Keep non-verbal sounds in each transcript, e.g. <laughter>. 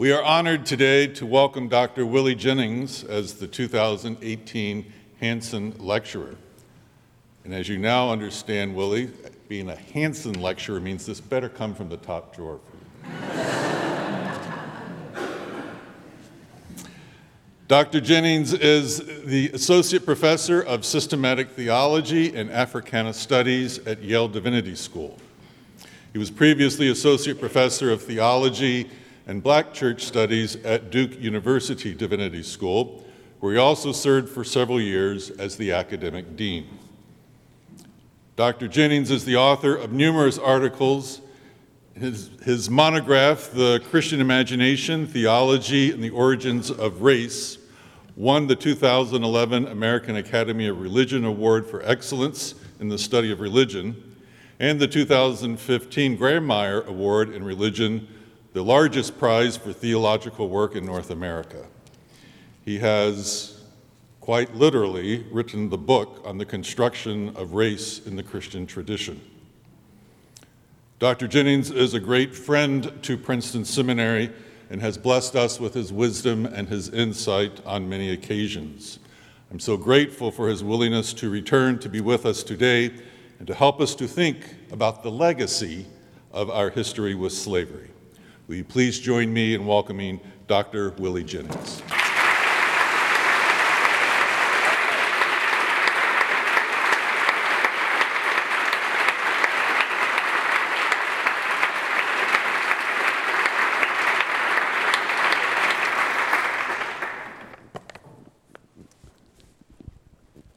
We are honored today to welcome Dr. Willie Jennings as the 2018 Hanson Lecturer. And as you now understand, Willie, being a Hanson Lecturer means this better come from the top drawer for you. <laughs> Dr. Jennings is the Associate Professor of Systematic Theology and Africana Studies at Yale Divinity School. He was previously Associate Professor of Theology and Black Church Studies at Duke University Divinity School, where he also served for several years as the academic dean. Dr. Jennings is the author of numerous articles. His, his monograph, The Christian Imagination, Theology, and the Origins of Race, won the 2011 American Academy of Religion Award for Excellence in the Study of Religion and the 2015 Grawemeyer Award in Religion, the largest prize for theological work in North America. He has quite literally written the book on the construction of race in the Christian tradition. Dr. Jennings is a great friend to Princeton Seminary and has blessed us with his wisdom and his insight on many occasions. I'm so grateful for his willingness to return to be with us today and to help us to think about the legacy of our history with slavery. Will you please join me in welcoming Dr. Willie Jennings?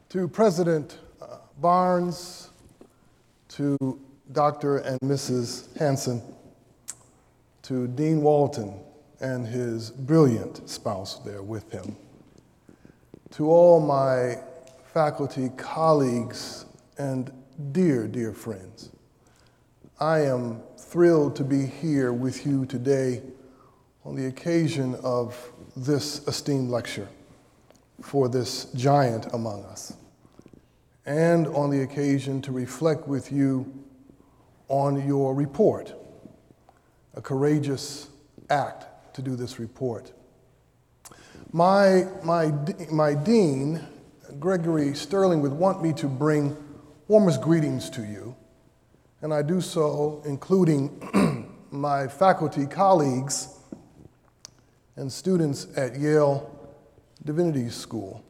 To President uh, Barnes, to Dr. and Mrs. Hanson, to Dean Walton and his brilliant spouse there with him, to all my faculty colleagues and dear, dear friends. I am thrilled to be here with you today on the occasion of this esteemed lecture for this giant among us and on the occasion to reflect with you on your report. A courageous act to do this report. My, my, my dean, Gregory Sterling, would want me to bring warmest greetings to you, and I do so including <clears throat> my faculty colleagues and students at Yale Divinity School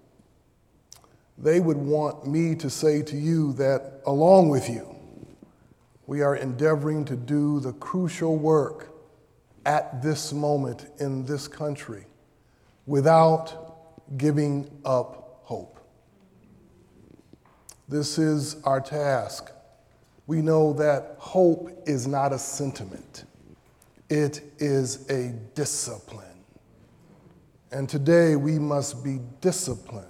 they would want me to say to you that along with you, we are endeavoring to do the crucial work at this moment in this country without giving up hope. This is our task. We know that hope is not a sentiment, it is a discipline. And today we must be disciplined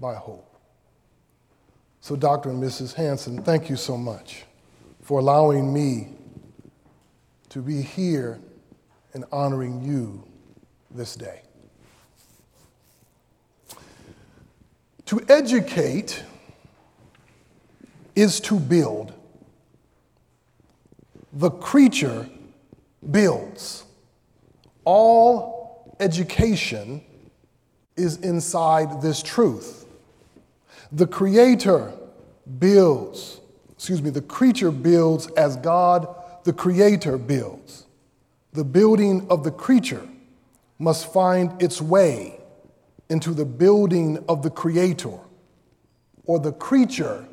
by hope. So, Dr. and Mrs. Hanson, thank you so much for allowing me to be here and honoring you this day. To educate is to build. The creature builds. All education is inside this truth. The creator builds, excuse me, the creature builds as God, the creator, builds. The building of the creature must find its way into the building of the creator, or the creature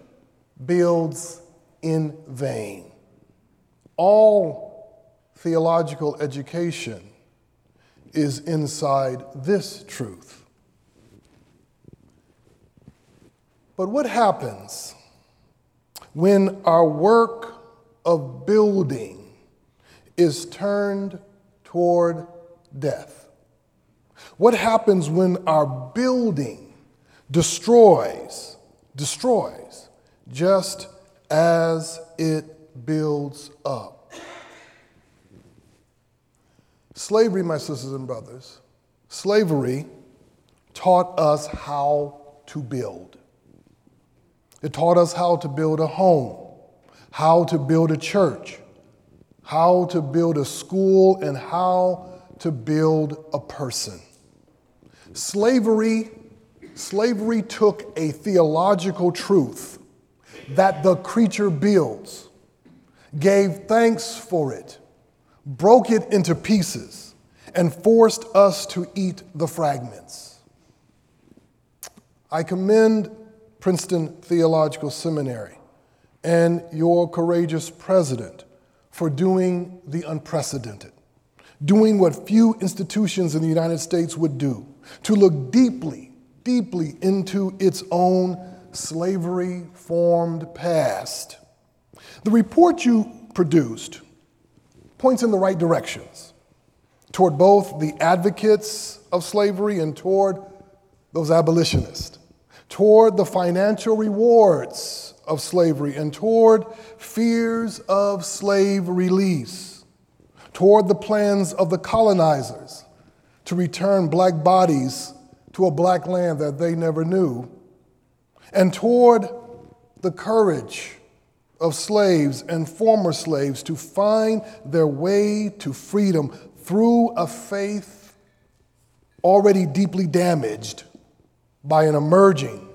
builds in vain. All theological education is inside this truth. But what happens when our work of building is turned toward death? What happens when our building destroys, destroys, just as it builds up? Slavery, my sisters and brothers, slavery taught us how to build. It taught us how to build a home, how to build a church, how to build a school, and how to build a person. Slavery, slavery took a theological truth that the creature builds, gave thanks for it, broke it into pieces, and forced us to eat the fragments. I commend Princeton Theological Seminary and your courageous president for doing the unprecedented, doing what few institutions in the United States would do, to look deeply, deeply into its own slavery formed past. The report you produced points in the right directions toward both the advocates of slavery and toward those abolitionists, toward the financial rewards of slavery and toward fears of slave release, toward the plans of the colonizers to return black bodies to a black land that they never knew, and toward the courage of slaves and former slaves to find their way to freedom through a faith already deeply damaged by an emerging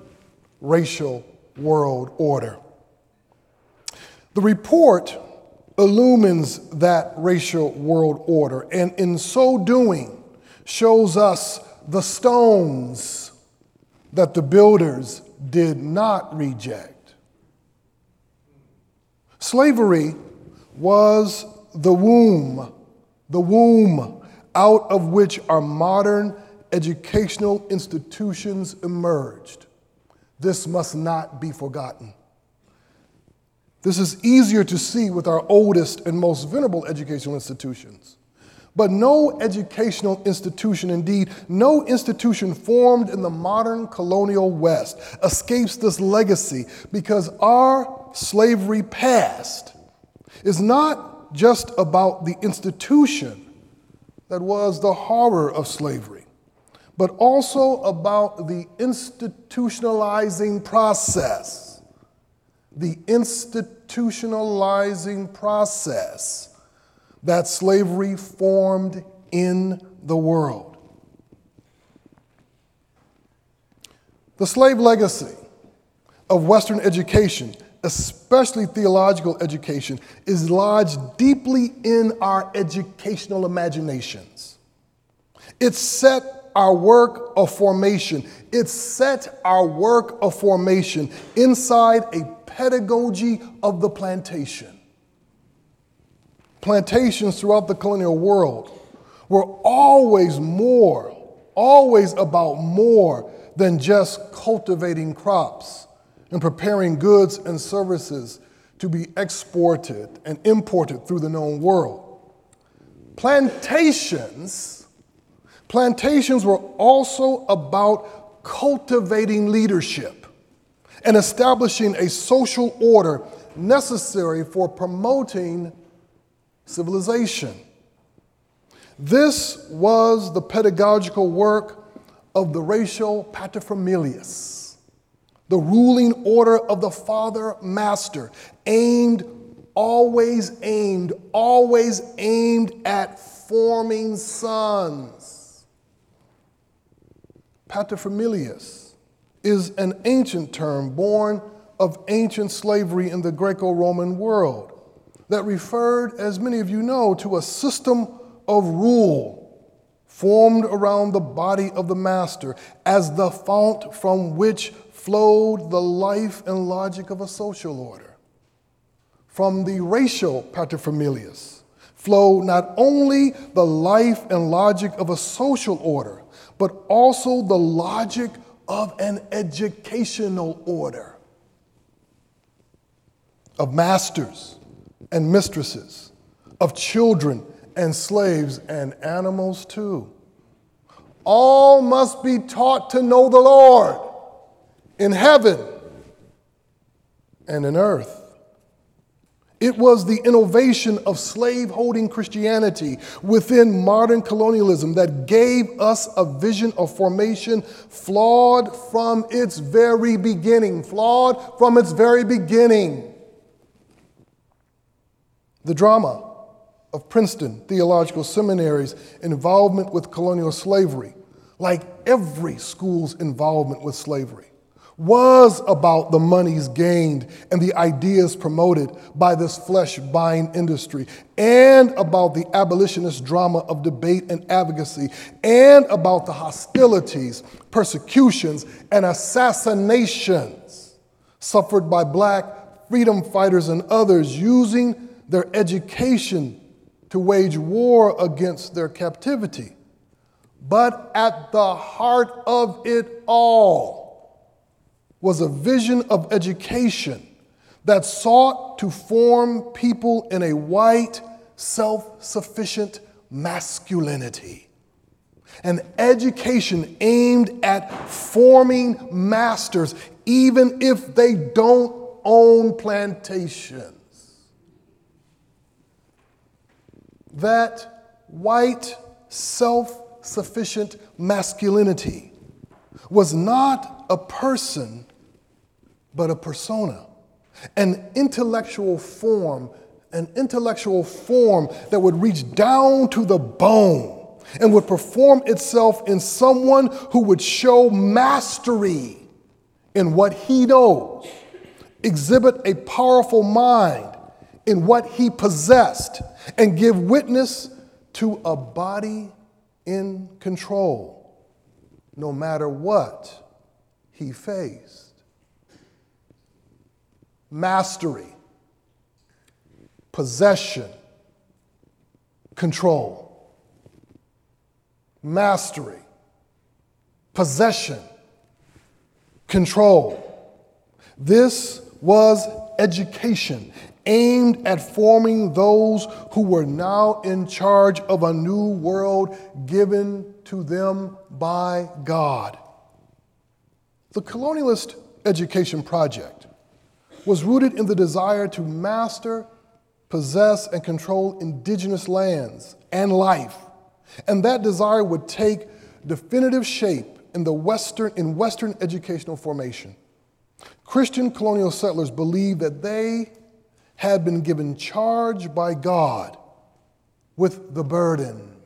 racial world order. The report illumines that racial world order, and in so doing, shows us the stones that the builders did not reject. Slavery was the womb, the womb out of which our modern educational institutions emerged. This must not be forgotten. This is easier to see with our oldest and most venerable educational institutions. But no educational institution, indeed, no institution formed in the modern colonial West, escapes this legacy because our slavery past is not just about the institution that was the horror of slavery, but also about the institutionalizing process. The institutionalizing process that slavery formed in the world. The slave legacy of Western education, especially theological education, is lodged deeply in our educational imaginations. It's set our work of formation, it set our work of formation inside a pedagogy of the plantation plantations throughout the colonial world were always more, always about more than just cultivating crops and preparing goods and services to be exported and imported through the known world. Plantations, plantations were also about cultivating leadership and establishing a social order necessary for promoting civilization. This was the pedagogical work of the racial paterfamilias, the ruling order of the father master, aimed, always aimed, always aimed at forming sons. Paterfamilias is an ancient term born of ancient slavery in the Greco Roman world that referred, as many of you know, to a system of rule formed around the body of the master as the fount from which flowed the life and logic of a social order. From the racial paterfamilias flow not only the life and logic of a social order, but also the logic of an educational order of masters and mistresses, of children and slaves and animals too. All must be taught to know the Lord in heaven and in earth. It was the innovation of slave-holding Christianity within modern colonialism that gave us a vision of formation flawed from its very beginning. Flawed from its very beginning. The drama of Princeton Theological Seminary's involvement with colonial slavery, like every school's involvement with slavery, was about the monies gained and the ideas promoted by this flesh buying industry, and about the abolitionist drama of debate and advocacy, and about the hostilities, persecutions, and assassinations suffered by black freedom fighters and others using their education to wage war against their captivity. But at the heart of it all was a vision of education that sought to form people in a white, self sufficient masculinity. An education aimed at forming masters, even if they don't own plantations. that white, self sufficient masculinity was not a person, but a persona, an intellectual form, an intellectual form that would reach down to the bone and would perform itself in someone who would show mastery in what he knows, exhibit a powerful mind in what he possessed and give witness to a body in control, no matter what he faced. Mastery, possession, control. Mastery, possession, control. This was education aimed at forming those who were now in charge of a new world given to them by God. The colonialist education project was rooted in the desire to master, possess, and control indigenous lands and life. And that desire would take definitive shape in the Western, in Western educational formation. Christian colonial settlers believed that they had been given charge by God with the burden,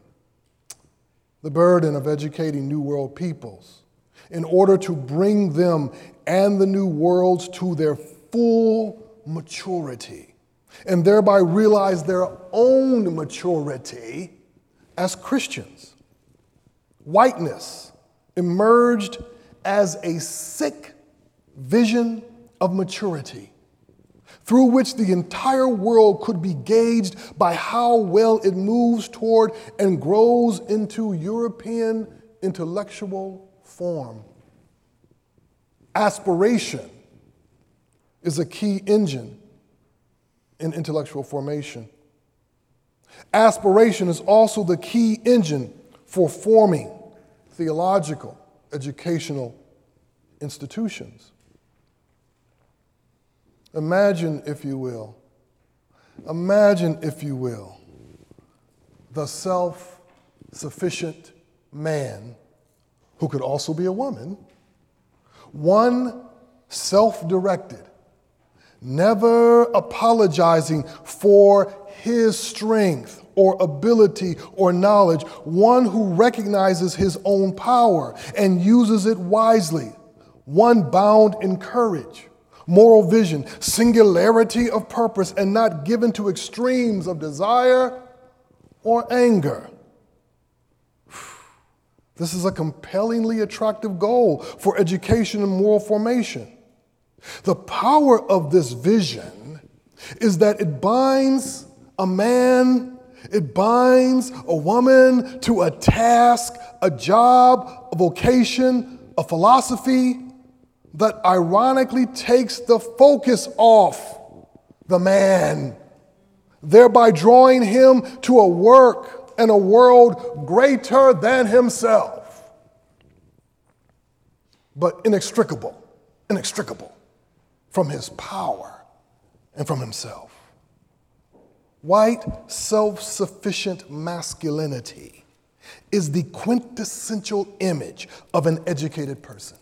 the burden of educating New World peoples in order to bring them and the New Worlds to their full maturity and thereby realize their own maturity as Christians. Whiteness emerged as a sick vision of maturity through which the entire world could be gauged by how well it moves toward and grows into European intellectual form. Aspiration is a key engine in intellectual formation. Aspiration is also the key engine for forming theological, educational institutions. Imagine, if you will, imagine, if you will, the self sufficient man who could also be a woman, one self directed, never apologizing for his strength or ability or knowledge, one who recognizes his own power and uses it wisely, one bound in courage moral vision, singularity of purpose, and not given to extremes of desire or anger. This is a compellingly attractive goal for education and moral formation. The power of this vision is that it binds a man, it binds a woman to a task, a job, a vocation, a philosophy, that ironically takes the focus off the man, thereby drawing him to a work and a world greater than himself, but inextricable, inextricable from his power and from himself. White, self sufficient masculinity is the quintessential image of an educated person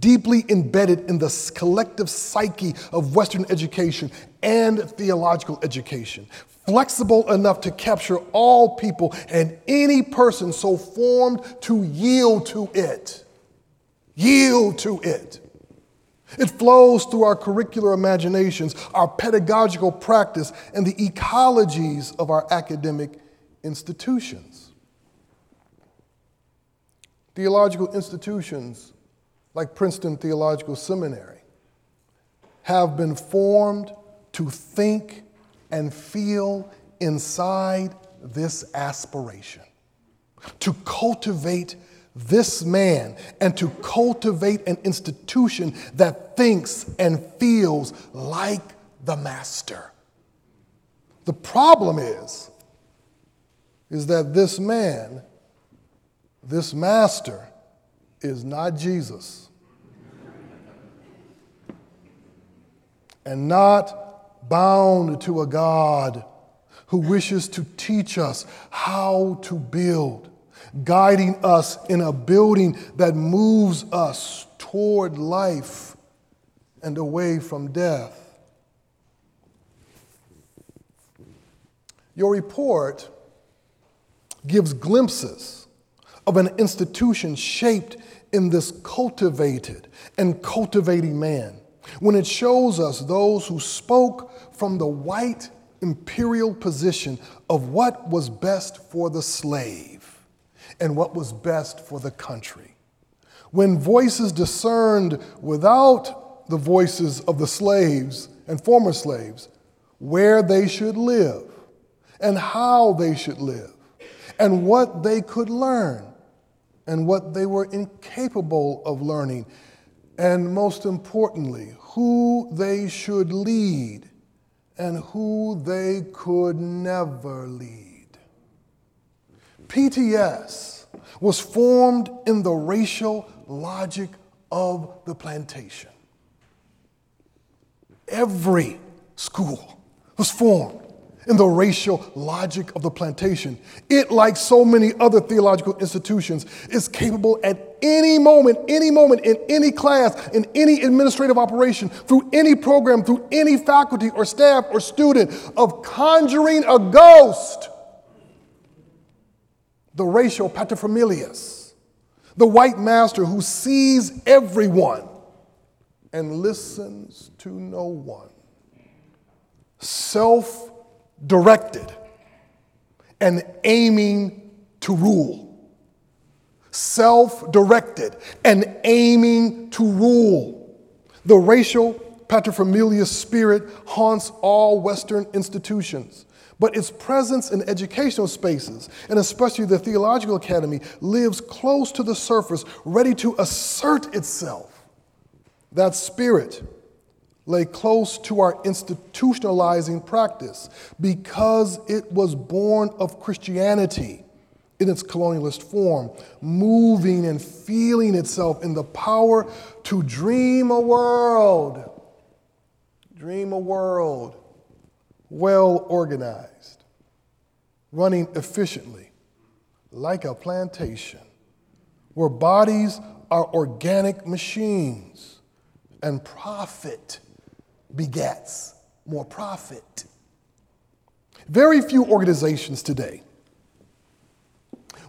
deeply embedded in the collective psyche of Western education and theological education, flexible enough to capture all people and any person so formed to yield to it. Yield to it. It flows through our curricular imaginations, our pedagogical practice, and the ecologies of our academic institutions. Theological institutions like Princeton Theological Seminary have been formed to think and feel inside this aspiration, to cultivate this man and to cultivate an institution that thinks and feels like the master. The problem is, is that this man, this master, is not Jesus. And not bound to a God who wishes to teach us how to build guiding us in a building that moves us toward life and away from death. Your report gives glimpses of an institution shaped in this cultivated and cultivating man when it shows us those who spoke from the white imperial position of what was best for the slave and what was best for the country. When voices discerned without the voices of the slaves and former slaves where they should live and how they should live and what they could learn and what they were incapable of learning, and most importantly, who they should lead and who they could never lead. PTS was formed in the racial logic of the plantation. Every school was formed in the racial logic of the plantation. It, like so many other theological institutions, is capable at any moment, any moment, in any class, in any administrative operation, through any program, through any faculty or staff or student, of conjuring a ghost the racial paterfamilias, the white master who sees everyone and listens to no one, self directed and aiming to rule. Self directed and aiming to rule. The racial paterfamilias spirit haunts all Western institutions. But its presence in educational spaces, and especially the Theological Academy, lives close to the surface, ready to assert itself. That spirit lay close to our institutionalizing practice because it was born of Christianity in its colonialist form, moving and feeling itself in the power to dream a world. Dream a world well organized, running efficiently, like a plantation, where bodies are organic machines and profit begets more profit. Very few organizations today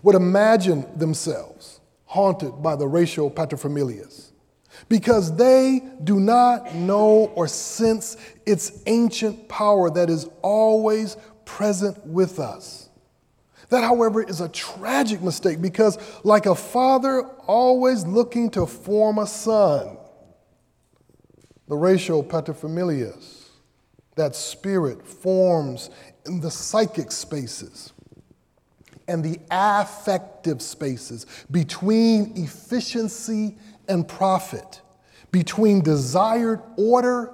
would imagine themselves haunted by the racial paterfamilias because they do not know or sense its ancient power that is always present with us. That, however, is a tragic mistake because, like a father always looking to form a son, the racial paterfamilias, that spirit forms in the psychic spaces and the affective spaces between efficiency and profit, between desired order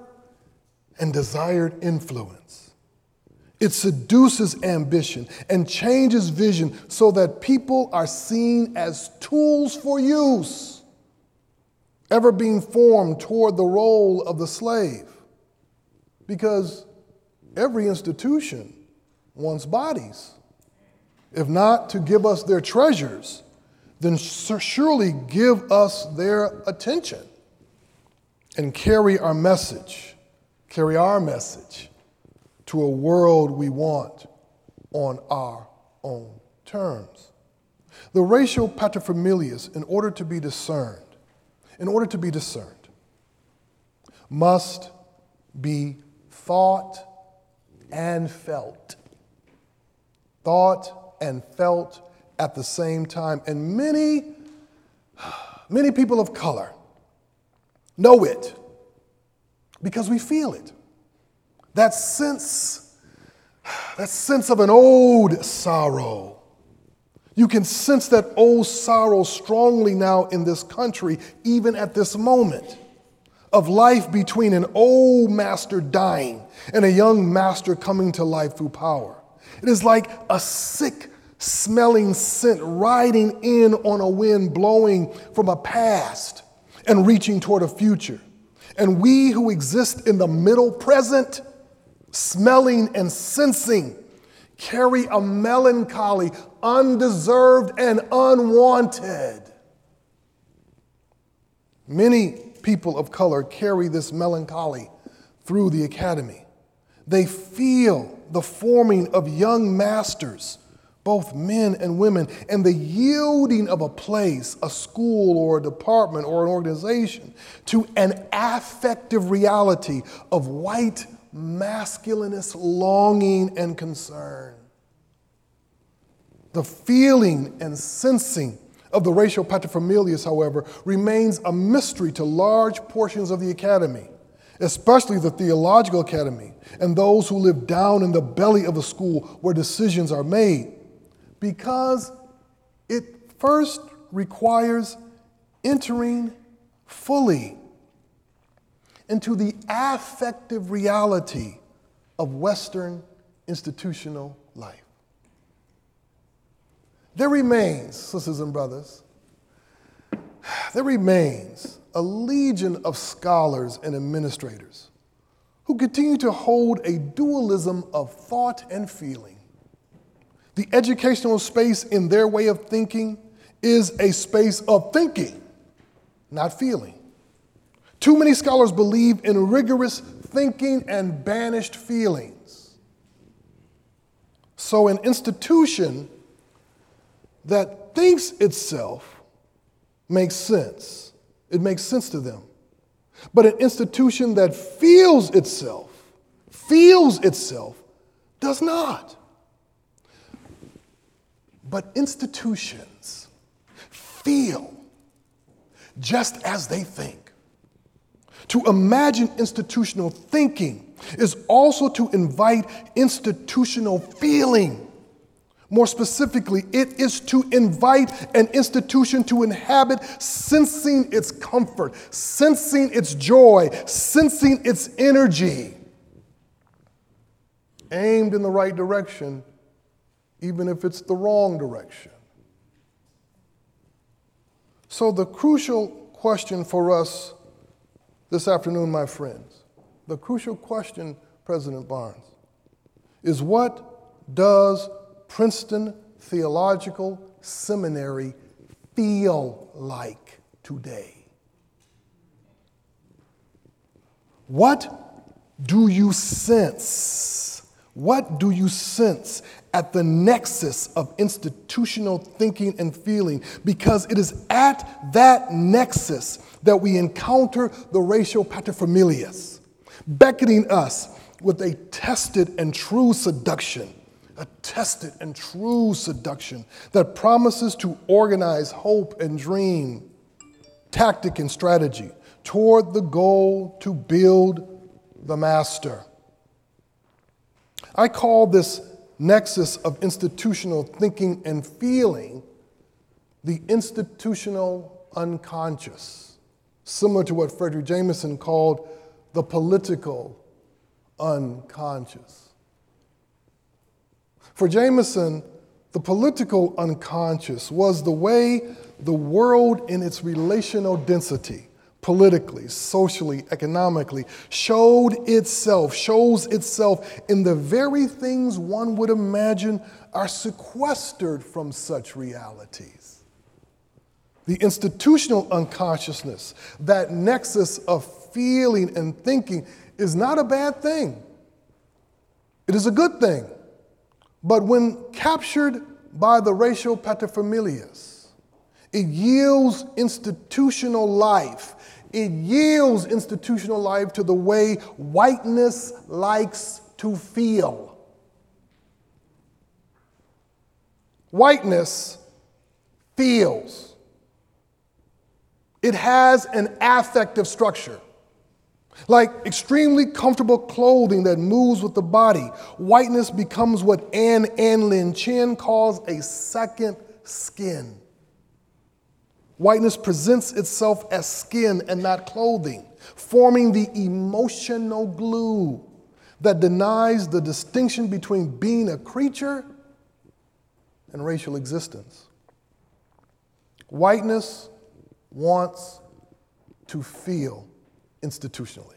and desired influence. It seduces ambition and changes vision so that people are seen as tools for use, ever being formed toward the role of the slave. Because every institution wants bodies, if not to give us their treasures then surely give us their attention and carry our message, carry our message to a world we want on our own terms. The racial paterfamilias, in order to be discerned, in order to be discerned, must be thought and felt. Thought and felt at the same time. And many, many people of color know it because we feel it. That sense, that sense of an old sorrow. You can sense that old sorrow strongly now in this country, even at this moment of life between an old master dying and a young master coming to life through power. It is like a sick smelling scent riding in on a wind blowing from a past and reaching toward a future. And we who exist in the middle present, smelling and sensing, carry a melancholy, undeserved and unwanted. Many people of color carry this melancholy through the academy. They feel the forming of young masters both men and women, and the yielding of a place, a school or a department or an organization to an affective reality of white masculinist longing and concern. The feeling and sensing of the racial paterfamilias, however, remains a mystery to large portions of the academy, especially the theological academy and those who live down in the belly of a school where decisions are made because it first requires entering fully into the affective reality of Western institutional life. There remains, sisters and brothers, there remains a legion of scholars and administrators who continue to hold a dualism of thought and feeling the educational space in their way of thinking is a space of thinking, not feeling. Too many scholars believe in rigorous thinking and banished feelings. So, an institution that thinks itself makes sense. It makes sense to them. But an institution that feels itself, feels itself, does not. But institutions feel just as they think. To imagine institutional thinking is also to invite institutional feeling. More specifically, it is to invite an institution to inhabit sensing its comfort, sensing its joy, sensing its energy. Aimed in the right direction, even if it's the wrong direction. So, the crucial question for us this afternoon, my friends, the crucial question, President Barnes, is what does Princeton Theological Seminary feel like today? What do you sense? What do you sense at the nexus of institutional thinking and feeling because it is at that nexus that we encounter the racial paterfamilias, beckoning us with a tested and true seduction, a tested and true seduction that promises to organize hope and dream, tactic and strategy toward the goal to build the master. I call this nexus of institutional thinking and feeling, the institutional unconscious, similar to what Fredric Jameson called the political unconscious. For Jameson, the political unconscious was the way the world in its relational density politically, socially, economically, showed itself, shows itself in the very things one would imagine are sequestered from such realities. The institutional unconsciousness, that nexus of feeling and thinking, is not a bad thing. It is a good thing. But when captured by the racial paterfamilias, it yields institutional life. It yields institutional life to the way whiteness likes to feel. Whiteness feels. It has an affective structure. Like extremely comfortable clothing that moves with the body, whiteness becomes what Anne Anlin Cheng calls a second skin. Whiteness presents itself as skin and not clothing, forming the emotional glue that denies the distinction between being a creature and racial existence. Whiteness wants to feel institutionally.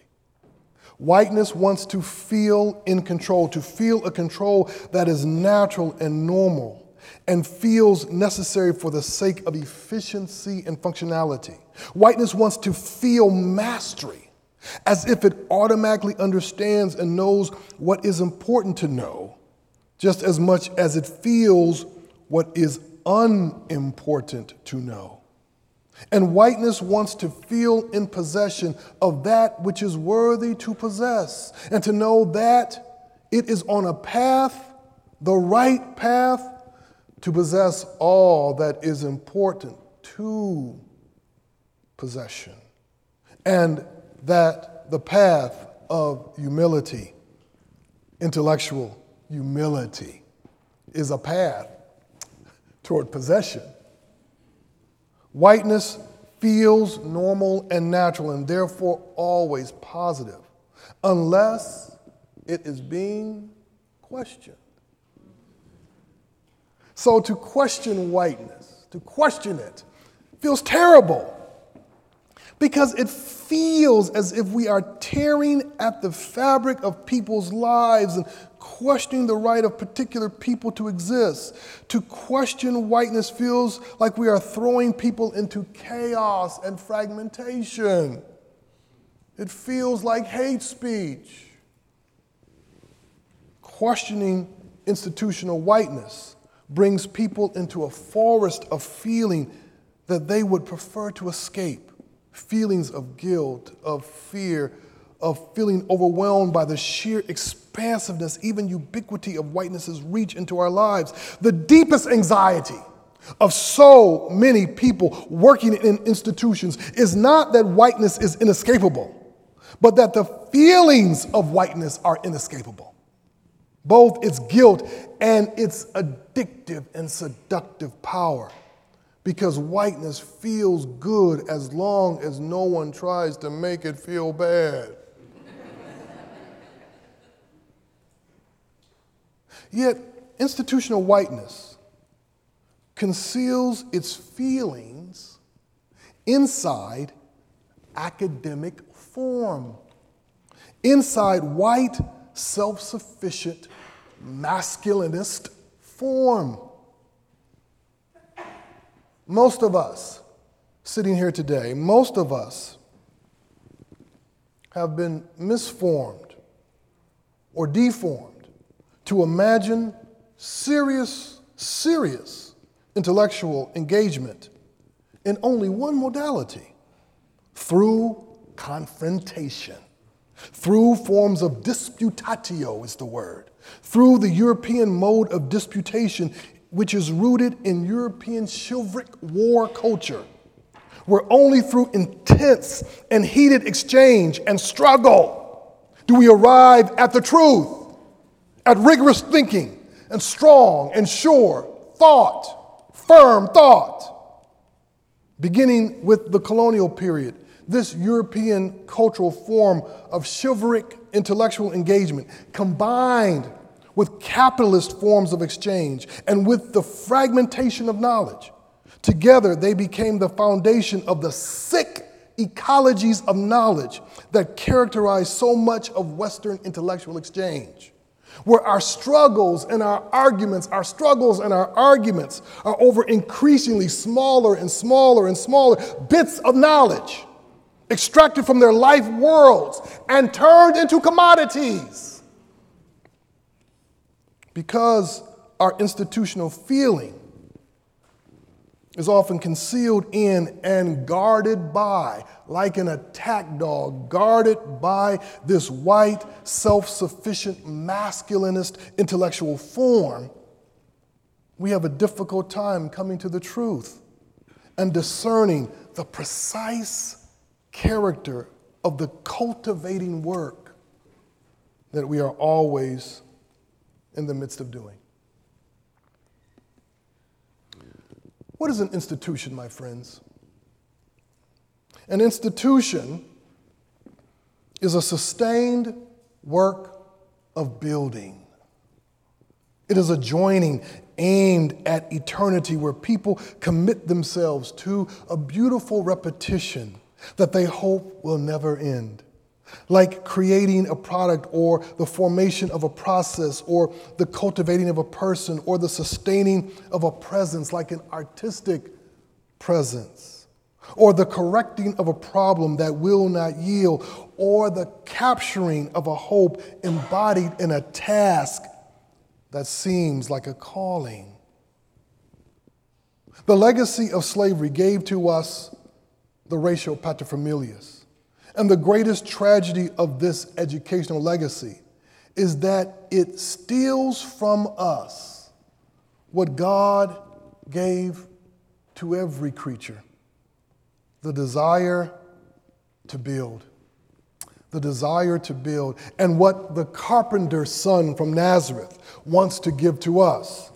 Whiteness wants to feel in control, to feel a control that is natural and normal and feels necessary for the sake of efficiency and functionality. Whiteness wants to feel mastery, as if it automatically understands and knows what is important to know, just as much as it feels what is unimportant to know. And whiteness wants to feel in possession of that which is worthy to possess, and to know that it is on a path, the right path, to possess all that is important to possession, and that the path of humility, intellectual humility, is a path toward possession. Whiteness feels normal and natural and therefore always positive, unless it is being questioned. So to question whiteness, to question it, feels terrible because it feels as if we are tearing at the fabric of people's lives and questioning the right of particular people to exist. To question whiteness feels like we are throwing people into chaos and fragmentation. It feels like hate speech. Questioning institutional whiteness brings people into a forest of feeling that they would prefer to escape feelings of guilt, of fear, of feeling overwhelmed by the sheer expansiveness, even ubiquity of whiteness's reach into our lives. The deepest anxiety of so many people working in institutions is not that whiteness is inescapable, but that the feelings of whiteness are inescapable. Both its guilt and its addictive and seductive power. Because whiteness feels good as long as no one tries to make it feel bad. Yet, institutional whiteness conceals its feelings inside academic form, inside white, self sufficient, masculinist form. Most of us sitting here today, most of us have been misformed or deformed to imagine serious, serious intellectual engagement in only one modality through confrontation, through forms of disputatio, is the word, through the European mode of disputation, which is rooted in European chivalric war culture, where only through intense and heated exchange and struggle do we arrive at the truth at rigorous thinking and strong and sure thought, firm thought. Beginning with the colonial period, this European cultural form of chivalric intellectual engagement combined with capitalist forms of exchange and with the fragmentation of knowledge. Together, they became the foundation of the sick ecologies of knowledge that characterize so much of Western intellectual exchange where our struggles and our arguments, our struggles and our arguments are over increasingly smaller and smaller and smaller bits of knowledge extracted from their life worlds and turned into commodities. because our institutional feeling is often concealed in and guarded by, like an attack dog, guarded by this white, self sufficient, masculinist intellectual form, we have a difficult time coming to the truth and discerning the precise character of the cultivating work that we are always in the midst of doing. What is an institution, my friends? An institution is a sustained work of building. It is a joining aimed at eternity where people commit themselves to a beautiful repetition that they hope will never end. Like creating a product or the formation of a process or the cultivating of a person or the sustaining of a presence, like an artistic presence, or the correcting of a problem that will not yield, or the capturing of a hope embodied in a task that seems like a calling. The legacy of slavery gave to us the racial paterfamilias. And the greatest tragedy of this educational legacy is that it steals from us what God gave to every creature the desire to build. The desire to build. And what the carpenter's son from Nazareth wants to give to us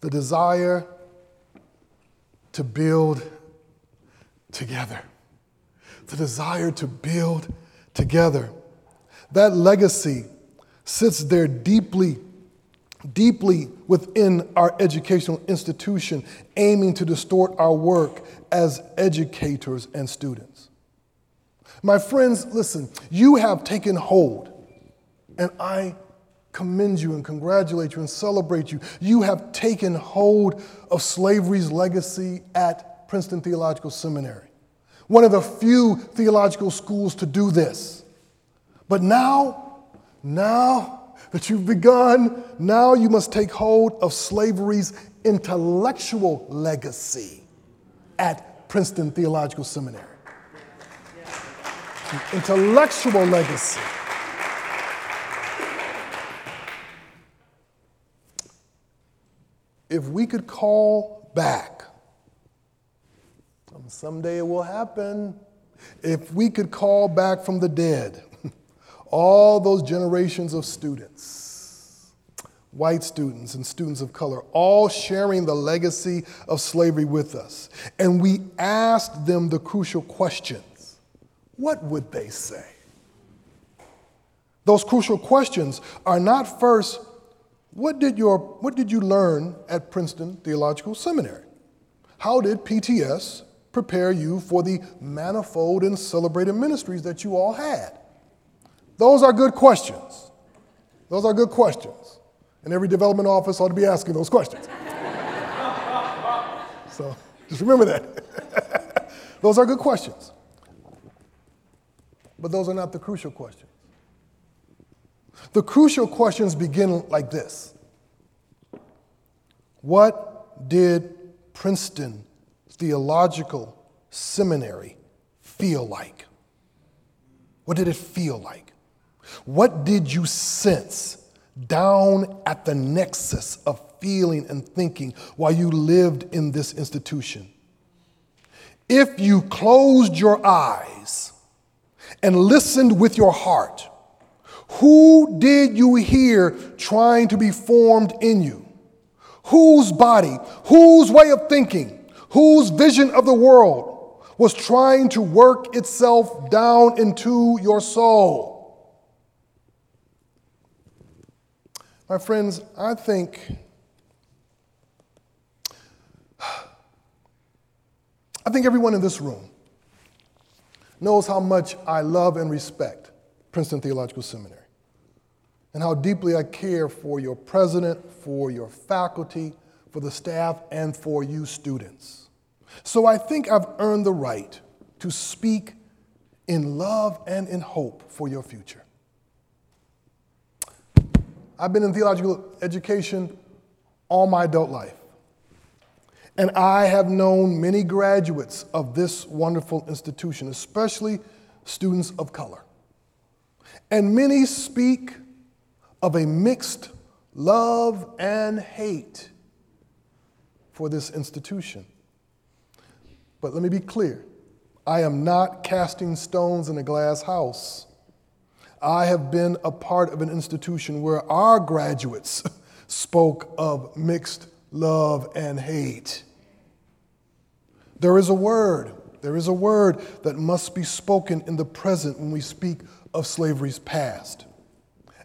the desire to build together. The desire to build together. That legacy sits there deeply, deeply within our educational institution, aiming to distort our work as educators and students. My friends, listen, you have taken hold, and I commend you and congratulate you and celebrate you. You have taken hold of slavery's legacy at Princeton Theological Seminary, one of the few theological schools to do this. But now, now that you've begun, now you must take hold of slavery's intellectual legacy at Princeton Theological Seminary. Intellectual legacy. if we could call back, someday it will happen, if we could call back from the dead <laughs> all those generations of students, white students and students of color, all sharing the legacy of slavery with us, and we asked them the crucial questions, what would they say? Those crucial questions are not first what did, your, what did you learn at Princeton Theological Seminary? How did PTS prepare you for the manifold and celebrated ministries that you all had? Those are good questions. Those are good questions. And every development office ought to be asking those questions. <laughs> so just remember that. <laughs> those are good questions. But those are not the crucial questions. The crucial questions begin like this What did Princeton Theological Seminary feel like? What did it feel like? What did you sense down at the nexus of feeling and thinking while you lived in this institution? If you closed your eyes and listened with your heart, who did you hear trying to be formed in you? Whose body, whose way of thinking, whose vision of the world was trying to work itself down into your soul? My friends, I think I think everyone in this room knows how much I love and respect Princeton Theological Seminary and how deeply I care for your president, for your faculty, for the staff, and for you students. So I think I've earned the right to speak in love and in hope for your future. I've been in theological education all my adult life. And I have known many graduates of this wonderful institution, especially students of color. And many speak of a mixed love and hate for this institution. But let me be clear I am not casting stones in a glass house. I have been a part of an institution where our graduates <laughs> spoke of mixed love and hate. There is a word, there is a word that must be spoken in the present when we speak of slavery's past.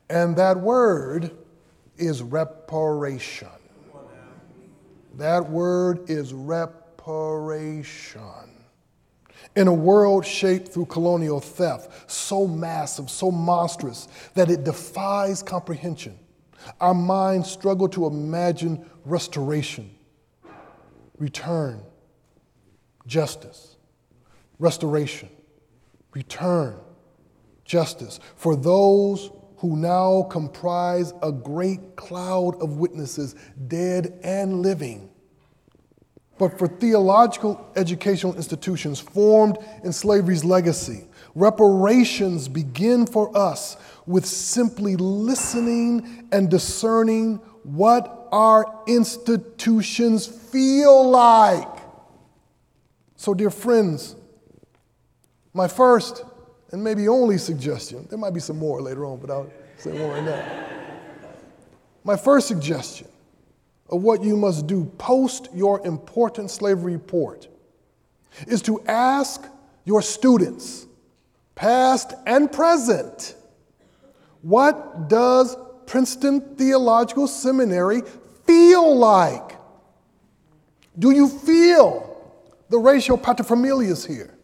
And that word is reparation. That word is reparation. In a world shaped through colonial theft, so massive, so monstrous, that it defies comprehension, our minds struggle to imagine restoration, return, justice, restoration, return, justice for those who now comprise a great cloud of witnesses, dead and living. But for theological educational institutions formed in slavery's legacy, reparations begin for us with simply listening and discerning what our institutions feel like. So, dear friends, my first and maybe only suggestion, there might be some more later on, but I'll say one right now. My first suggestion of what you must do post your important slavery report is to ask your students, past and present, what does Princeton Theological Seminary feel like? Do you feel the racial paterfamilias here?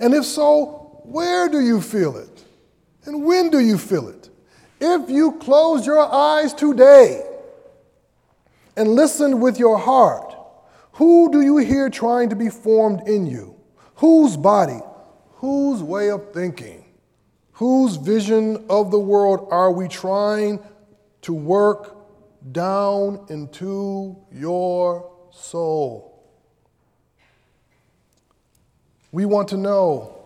And if so, where do you feel it? And when do you feel it? If you close your eyes today and listen with your heart, who do you hear trying to be formed in you? Whose body? Whose way of thinking? Whose vision of the world are we trying to work down into your soul? We want to know.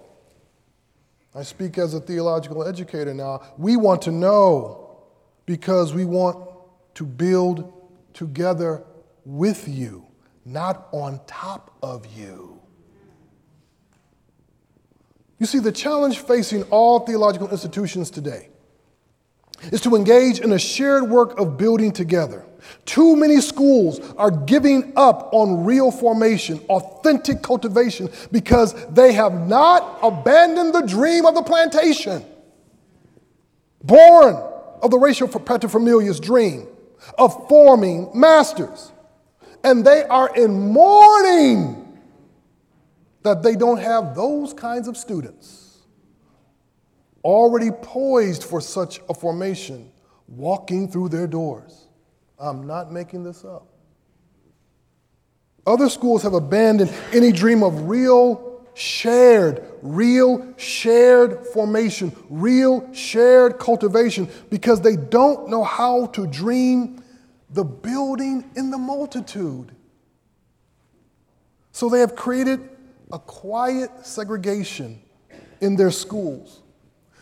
I speak as a theological educator now. We want to know because we want to build together with you, not on top of you. You see, the challenge facing all theological institutions today is to engage in a shared work of building together. Too many schools are giving up on real formation, authentic cultivation, because they have not abandoned the dream of the plantation. Born of the racial paterfamilias dream of forming masters. And they are in mourning that they don't have those kinds of students already poised for such a formation walking through their doors. I'm not making this up. Other schools have abandoned any dream of real shared, real shared formation, real shared cultivation because they don't know how to dream the building in the multitude. So they have created a quiet segregation in their schools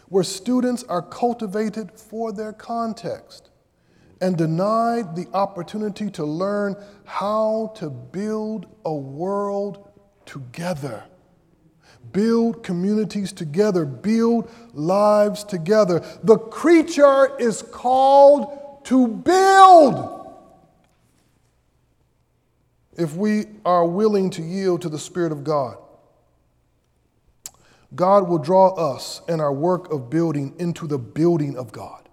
where students are cultivated for their context and denied the opportunity to learn how to build a world together. Build communities together, build lives together. The creature is called to build. If we are willing to yield to the Spirit of God, God will draw us and our work of building into the building of God.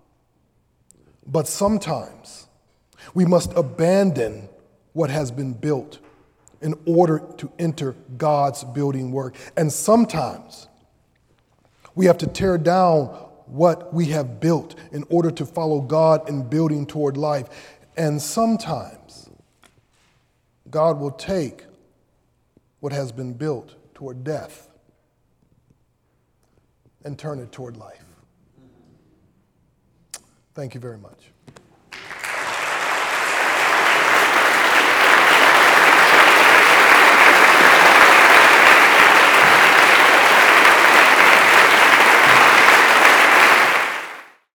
But sometimes we must abandon what has been built in order to enter God's building work. And sometimes we have to tear down what we have built in order to follow God in building toward life. And sometimes God will take what has been built toward death and turn it toward life. Thank you very much.